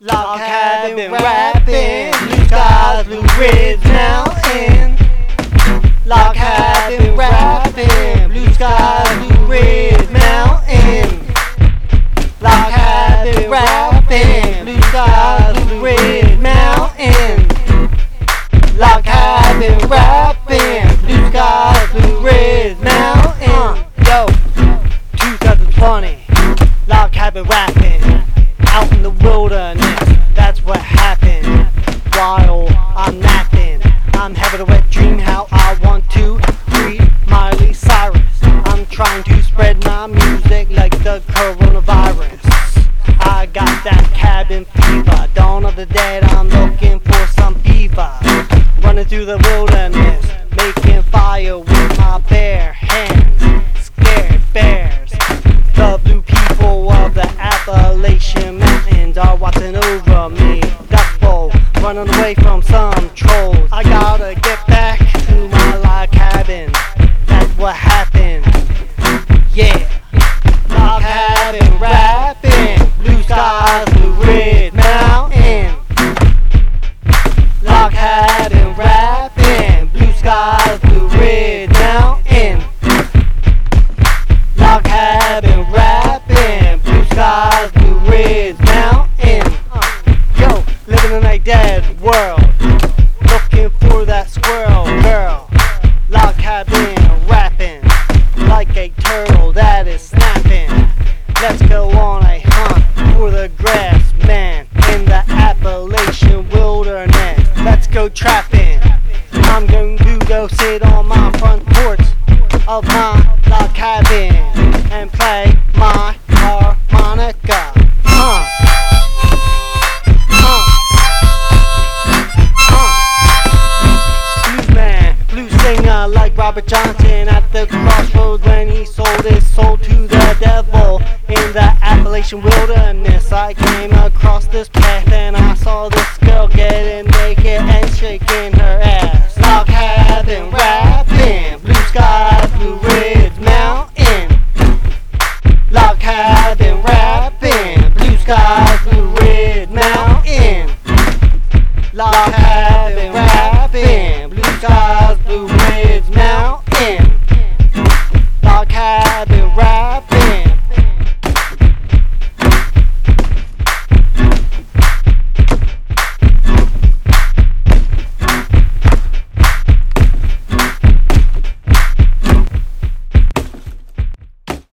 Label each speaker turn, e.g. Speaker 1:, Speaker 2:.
Speaker 1: Log cabin rapping, blue skies, blue ridge mountain. Log cabin rapping, blue skies, blue ridge mountain. Log cabin rapping, blue skies, blue ridge mountain. Log cabin rapping, blue skies, blue ridge mountain. Yo, 2020, log cabin rapping out in the wilderness. Coronavirus. I got that cabin fever. Dawn of the dead, I'm looking for some fever. Running through the wilderness, making fire with my bare hands. Scared bears. The blue people of the Appalachian Mountains are watching over me. Bowl, running away from some trolls. I gotta get skies, blue skies, blue mountain. Uh, yo, living in world, looking for that squirrel girl. Like a turtle that is. Let's go on a hunt for the grass man in the Appalachian wilderness. Let's go trapping. I'm going to go sit on my front porch of my log cabin and play my harmonica. Huh. Like Robert Johnson at the crossroads when he sold his soul to the devil in the Appalachian wilderness. I came across this path and I I've been.